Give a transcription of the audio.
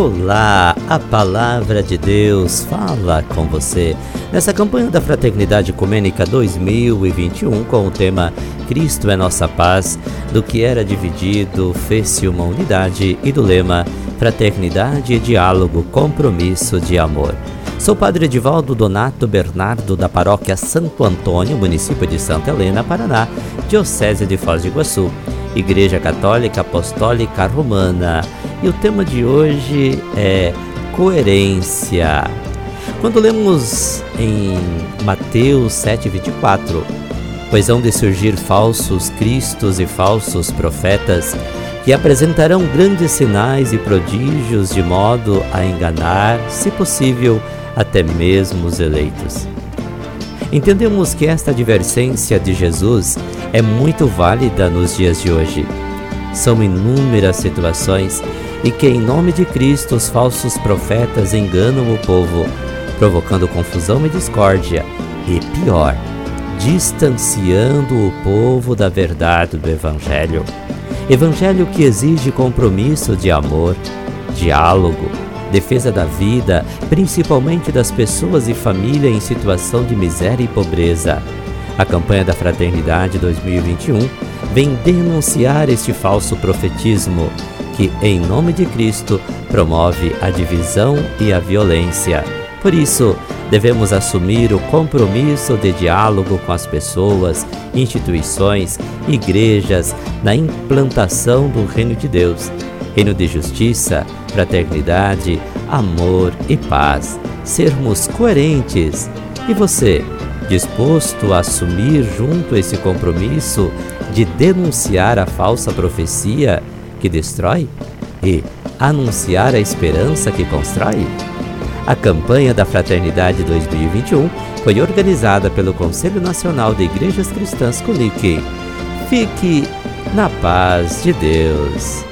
Olá, a palavra de Deus fala com você nessa campanha da Fraternidade Ecumênica 2021 com o tema Cristo é nossa paz, do que era dividido fez-se uma unidade e do lema Fraternidade e diálogo, compromisso de amor. Sou Padre Edivaldo Donato Bernardo da Paróquia Santo Antônio, município de Santa Helena, Paraná, Diocese de Foz do Iguaçu. Igreja Católica Apostólica Romana. E o tema de hoje é coerência. Quando lemos em Mateus 7,24, pois hão de surgir falsos cristos e falsos profetas, que apresentarão grandes sinais e prodígios de modo a enganar, se possível, até mesmo os eleitos. Entendemos que esta advertência de Jesus é muito válida nos dias de hoje. São inúmeras situações e que, em nome de Cristo, os falsos profetas enganam o povo, provocando confusão e discórdia, e pior, distanciando o povo da verdade do Evangelho. Evangelho que exige compromisso de amor, diálogo, defesa da vida, principalmente das pessoas e família em situação de miséria e pobreza. A campanha da Fraternidade 2021 vem denunciar este falso profetismo que, em nome de Cristo, promove a divisão e a violência. Por isso, devemos assumir o compromisso de diálogo com as pessoas, instituições, igrejas na implantação do Reino de Deus reino de justiça, fraternidade, amor e paz. Sermos coerentes. E você, disposto a assumir junto esse compromisso de denunciar a falsa profecia que destrói e anunciar a esperança que constrói? A campanha da Fraternidade 2021 foi organizada pelo Conselho Nacional de Igrejas Cristãs Conic. Fique na paz de Deus.